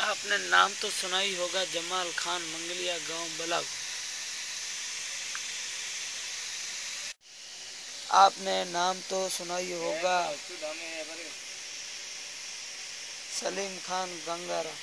आपने नाम तो सुना ही होगा जमाल खान मंगलिया गाँव बलग। आपने नाम तो सुना ही होगा सलीम खान गंगारा